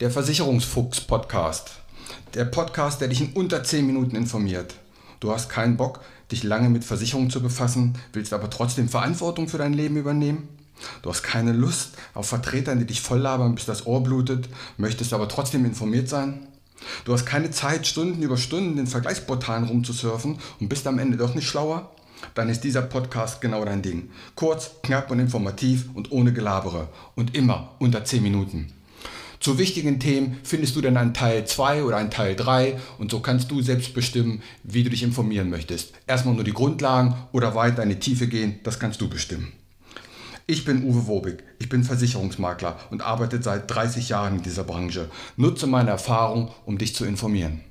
Der Versicherungsfuchs Podcast. Der Podcast, der dich in unter 10 Minuten informiert. Du hast keinen Bock, dich lange mit Versicherungen zu befassen, willst aber trotzdem Verantwortung für dein Leben übernehmen? Du hast keine Lust auf Vertretern, die dich voll labern, bis das Ohr blutet, möchtest aber trotzdem informiert sein? Du hast keine Zeit, Stunden über Stunden in Vergleichsportalen rumzusurfen und bist am Ende doch nicht schlauer? Dann ist dieser Podcast genau dein Ding. Kurz, knapp und informativ und ohne Gelabere. Und immer unter 10 Minuten. Zu wichtigen Themen findest du dann einen Teil 2 oder einen Teil 3 und so kannst du selbst bestimmen, wie du dich informieren möchtest. Erstmal nur die Grundlagen oder weiter in die Tiefe gehen, das kannst du bestimmen. Ich bin Uwe Wobig, ich bin Versicherungsmakler und arbeite seit 30 Jahren in dieser Branche. Nutze meine Erfahrung, um dich zu informieren.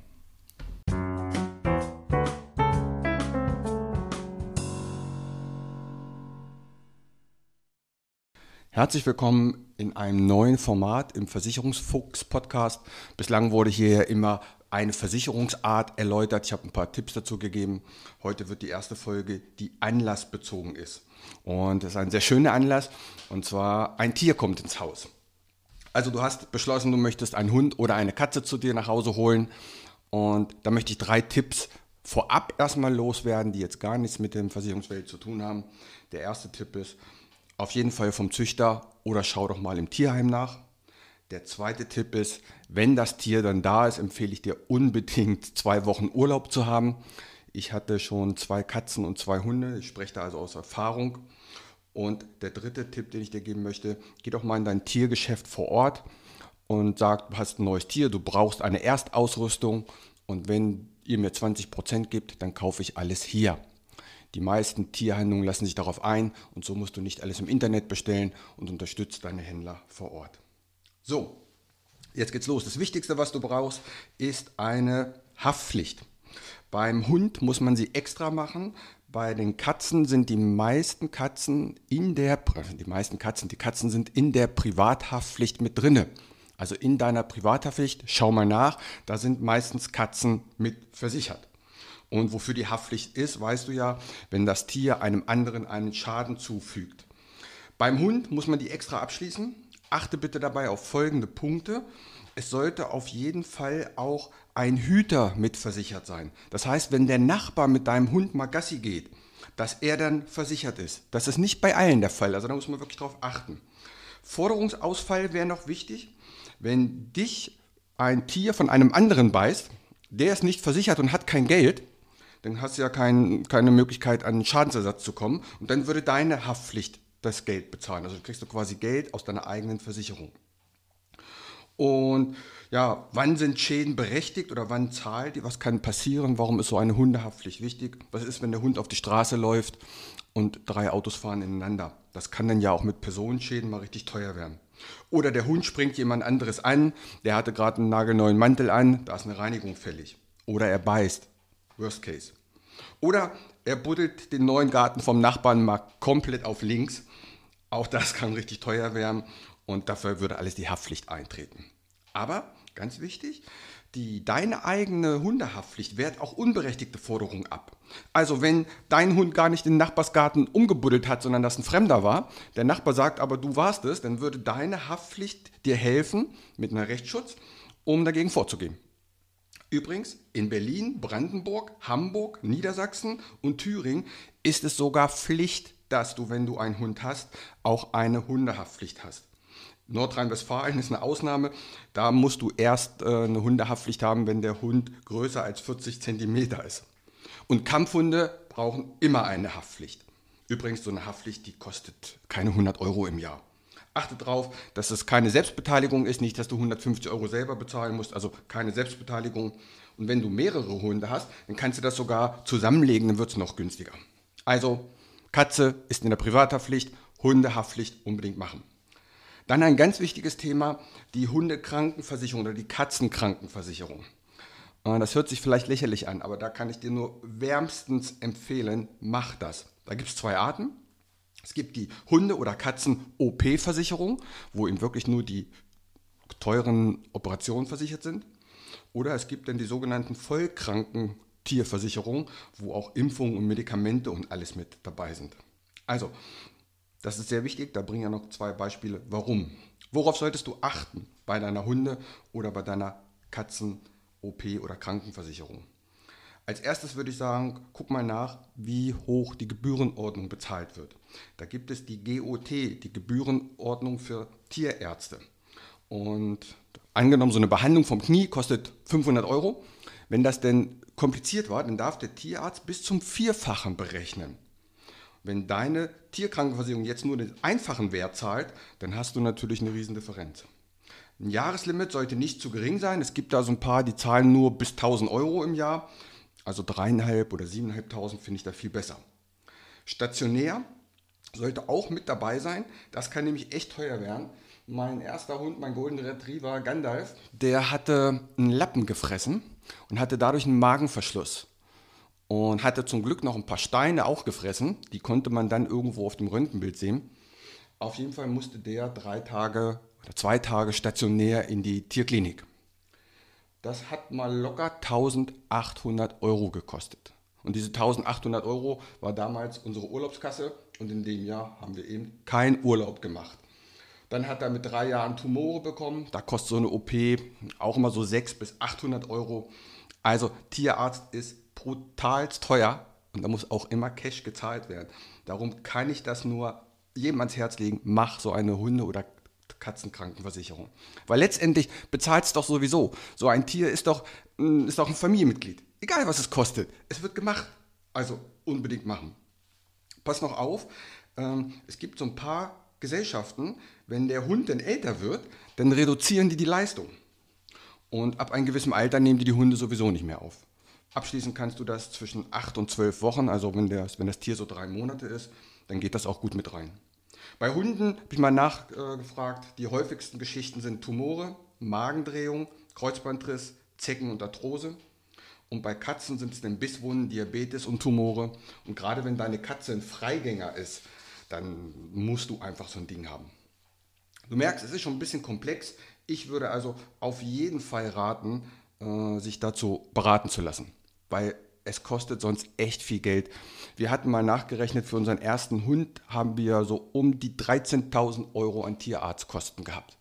Herzlich willkommen in einem neuen Format im Versicherungsfuchs Podcast. Bislang wurde hier immer eine Versicherungsart erläutert. Ich habe ein paar Tipps dazu gegeben. Heute wird die erste Folge, die anlassbezogen ist. Und das ist ein sehr schöner Anlass. Und zwar ein Tier kommt ins Haus. Also du hast beschlossen, du möchtest einen Hund oder eine Katze zu dir nach Hause holen. Und da möchte ich drei Tipps vorab erstmal loswerden, die jetzt gar nichts mit dem Versicherungswelt zu tun haben. Der erste Tipp ist, auf jeden Fall vom Züchter oder schau doch mal im Tierheim nach. Der zweite Tipp ist, wenn das Tier dann da ist, empfehle ich dir unbedingt zwei Wochen Urlaub zu haben. Ich hatte schon zwei Katzen und zwei Hunde, ich spreche da also aus Erfahrung. Und der dritte Tipp, den ich dir geben möchte, geh doch mal in dein Tiergeschäft vor Ort und sag, du hast ein neues Tier, du brauchst eine Erstausrüstung und wenn ihr mir 20% gibt, dann kaufe ich alles hier. Die meisten Tierhandlungen lassen sich darauf ein und so musst du nicht alles im Internet bestellen und unterstützt deine Händler vor Ort. So, jetzt geht's los. Das Wichtigste, was du brauchst, ist eine Haftpflicht. Beim Hund muss man sie extra machen. Bei den Katzen sind die meisten Katzen in der die meisten Katzen, die Katzen sind in der Privathaftpflicht mit drinne. Also in deiner Privathaftpflicht, schau mal nach, da sind meistens Katzen mit versichert. Und wofür die Haftpflicht ist, weißt du ja, wenn das Tier einem anderen einen Schaden zufügt. Beim Hund muss man die extra abschließen. Achte bitte dabei auf folgende Punkte. Es sollte auf jeden Fall auch ein Hüter mitversichert sein. Das heißt, wenn der Nachbar mit deinem Hund mal Gassi geht, dass er dann versichert ist. Das ist nicht bei allen der Fall, also da muss man wirklich drauf achten. Forderungsausfall wäre noch wichtig. Wenn dich ein Tier von einem anderen beißt, der ist nicht versichert und hat kein Geld, dann hast du ja kein, keine Möglichkeit, an Schadensersatz zu kommen. Und dann würde deine Haftpflicht das Geld bezahlen. Also kriegst du quasi Geld aus deiner eigenen Versicherung. Und ja, wann sind Schäden berechtigt oder wann zahlt die? Was kann passieren? Warum ist so eine Hundehaftpflicht wichtig? Was ist, wenn der Hund auf die Straße läuft und drei Autos fahren ineinander? Das kann dann ja auch mit Personenschäden mal richtig teuer werden. Oder der Hund springt jemand anderes an, der hatte gerade einen nagelneuen Mantel an, da ist eine Reinigung fällig. Oder er beißt. Worst Case. Oder er buddelt den neuen Garten vom Nachbarn mal komplett auf links. Auch das kann richtig teuer werden und dafür würde alles die Haftpflicht eintreten. Aber ganz wichtig, die, deine eigene Hundehaftpflicht wehrt auch unberechtigte Forderungen ab. Also wenn dein Hund gar nicht den Nachbarsgarten umgebuddelt hat, sondern das ein Fremder war, der Nachbar sagt aber, du warst es, dann würde deine Haftpflicht dir helfen mit einem Rechtsschutz, um dagegen vorzugehen. Übrigens, in Berlin, Brandenburg, Hamburg, Niedersachsen und Thüringen ist es sogar Pflicht, dass du, wenn du einen Hund hast, auch eine Hundehaftpflicht hast. Nordrhein-Westfalen ist eine Ausnahme. Da musst du erst äh, eine Hundehaftpflicht haben, wenn der Hund größer als 40 Zentimeter ist. Und Kampfhunde brauchen immer eine Haftpflicht. Übrigens, so eine Haftpflicht, die kostet keine 100 Euro im Jahr. Achte darauf, dass es keine Selbstbeteiligung ist, nicht, dass du 150 Euro selber bezahlen musst, also keine Selbstbeteiligung. Und wenn du mehrere Hunde hast, dann kannst du das sogar zusammenlegen, dann wird es noch günstiger. Also Katze ist in der Privathaftpflicht, Hundehaftpflicht unbedingt machen. Dann ein ganz wichtiges Thema, die Hundekrankenversicherung oder die Katzenkrankenversicherung. Äh, das hört sich vielleicht lächerlich an, aber da kann ich dir nur wärmstens empfehlen, mach das. Da gibt es zwei Arten. Es gibt die Hunde- oder Katzen-OP-Versicherung, wo eben wirklich nur die teuren Operationen versichert sind. Oder es gibt dann die sogenannten vollkranken Tierversicherungen, wo auch Impfungen und Medikamente und alles mit dabei sind. Also, das ist sehr wichtig, da bringen ja noch zwei Beispiele. Warum? Worauf solltest du achten bei deiner Hunde- oder bei deiner Katzen-OP- oder Krankenversicherung. Als erstes würde ich sagen, guck mal nach, wie hoch die Gebührenordnung bezahlt wird. Da gibt es die GOT, die Gebührenordnung für Tierärzte. Und angenommen, so eine Behandlung vom Knie kostet 500 Euro. Wenn das denn kompliziert war, dann darf der Tierarzt bis zum Vierfachen berechnen. Wenn deine Tierkrankenversicherung jetzt nur den einfachen Wert zahlt, dann hast du natürlich eine Riesendifferenz. Ein Jahreslimit sollte nicht zu gering sein. Es gibt da so ein paar, die zahlen nur bis 1000 Euro im Jahr. Also dreieinhalb oder siebeneinhalbtausend finde ich da viel besser. Stationär sollte auch mit dabei sein. Das kann nämlich echt teuer werden. Mein erster Hund, mein Golden Retriever Gandalf, der hatte einen Lappen gefressen und hatte dadurch einen Magenverschluss. Und hatte zum Glück noch ein paar Steine auch gefressen. Die konnte man dann irgendwo auf dem Röntgenbild sehen. Auf jeden Fall musste der drei Tage oder zwei Tage stationär in die Tierklinik. Das hat mal locker 1800 Euro gekostet. Und diese 1800 Euro war damals unsere Urlaubskasse und in dem Jahr haben wir eben keinen Urlaub gemacht. Dann hat er mit drei Jahren Tumore bekommen. Da kostet so eine OP auch immer so 600 bis 800 Euro. Also Tierarzt ist brutalst teuer und da muss auch immer Cash gezahlt werden. Darum kann ich das nur jedem ans Herz legen. Mach so eine Hunde- oder Katzenkrankenversicherung. Weil letztendlich bezahlt es doch sowieso. So ein Tier ist doch, mm, ist doch ein Familienmitglied. Egal was es kostet. Es wird gemacht. Also unbedingt machen. Pass noch auf, ähm, es gibt so ein paar Gesellschaften, wenn der Hund dann älter wird, dann reduzieren die die Leistung. Und ab einem gewissen Alter nehmen die die Hunde sowieso nicht mehr auf. Abschließen kannst du das zwischen 8 und 12 Wochen, also wenn, der, wenn das Tier so drei Monate ist, dann geht das auch gut mit rein. Bei Hunden habe ich mal nachgefragt, die häufigsten Geschichten sind Tumore, Magendrehung, Kreuzbandriss, Zecken und Arthrose. Und bei Katzen sind es dann Bisswunden, Diabetes und Tumore. Und gerade wenn deine Katze ein Freigänger ist, dann musst du einfach so ein Ding haben. Du merkst, es ist schon ein bisschen komplex. Ich würde also auf jeden Fall raten, äh, sich dazu beraten zu lassen, weil es kostet sonst echt viel Geld. Wir hatten mal nachgerechnet, für unseren ersten Hund haben wir so um die 13.000 Euro an Tierarztkosten gehabt.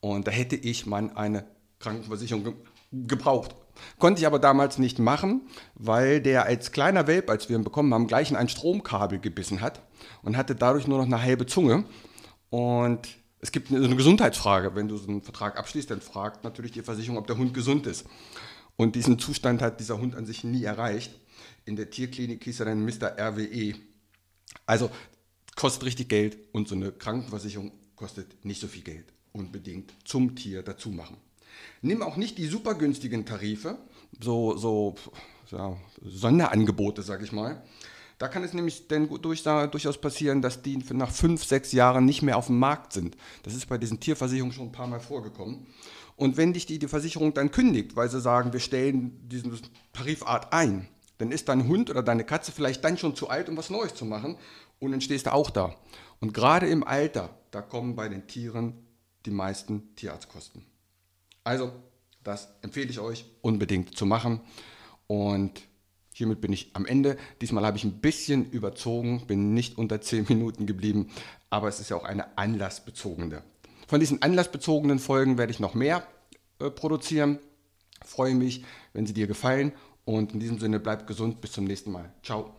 Und da hätte ich mal eine Krankenversicherung ge gebraucht. Konnte ich aber damals nicht machen, weil der als kleiner Welp, als wir ihn bekommen haben, gleich in ein Stromkabel gebissen hat und hatte dadurch nur noch eine halbe Zunge. Und es gibt eine Gesundheitsfrage. Wenn du so einen Vertrag abschließt, dann fragt natürlich die Versicherung, ob der Hund gesund ist. Und diesen Zustand hat dieser Hund an sich nie erreicht. In der Tierklinik hieß er dann Mr. RWE. Also kostet richtig Geld und so eine Krankenversicherung kostet nicht so viel Geld. Unbedingt zum Tier dazu machen. Nimm auch nicht die super günstigen Tarife, so, so ja, Sonderangebote, sag ich mal. Da kann es nämlich denn durch, durchaus passieren, dass die nach fünf, sechs Jahren nicht mehr auf dem Markt sind. Das ist bei diesen Tierversicherungen schon ein paar Mal vorgekommen. Und wenn dich die, die Versicherung dann kündigt, weil sie sagen, wir stellen diesen Tarifart ein, dann ist dein Hund oder deine Katze vielleicht dann schon zu alt, um was Neues zu machen und dann stehst du auch da. Und gerade im Alter, da kommen bei den Tieren die meisten Tierarztkosten. Also, das empfehle ich euch unbedingt zu machen. Und hiermit bin ich am Ende. Diesmal habe ich ein bisschen überzogen, bin nicht unter 10 Minuten geblieben, aber es ist ja auch eine anlassbezogene von diesen anlassbezogenen Folgen werde ich noch mehr äh, produzieren. Freue mich, wenn sie dir gefallen. Und in diesem Sinne, bleib gesund. Bis zum nächsten Mal. Ciao.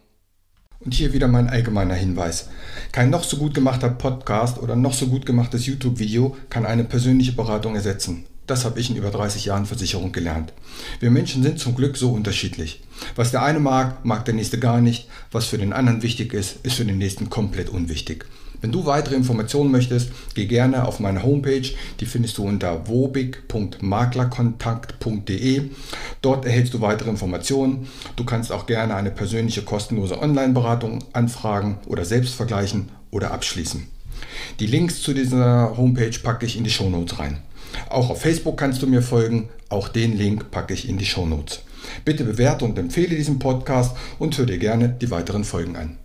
Und hier wieder mein allgemeiner Hinweis. Kein noch so gut gemachter Podcast oder noch so gut gemachtes YouTube-Video kann eine persönliche Beratung ersetzen. Das habe ich in über 30 Jahren Versicherung gelernt. Wir Menschen sind zum Glück so unterschiedlich. Was der eine mag, mag der nächste gar nicht. Was für den anderen wichtig ist, ist für den nächsten komplett unwichtig. Wenn du weitere Informationen möchtest, geh gerne auf meine Homepage. Die findest du unter wobig.maklerkontakt.de. Dort erhältst du weitere Informationen. Du kannst auch gerne eine persönliche kostenlose Online-Beratung anfragen oder selbst vergleichen oder abschließen. Die Links zu dieser Homepage packe ich in die Shownotes rein. Auch auf Facebook kannst du mir folgen. Auch den Link packe ich in die Shownotes. Bitte bewerte und empfehle diesen Podcast und hör dir gerne die weiteren Folgen an.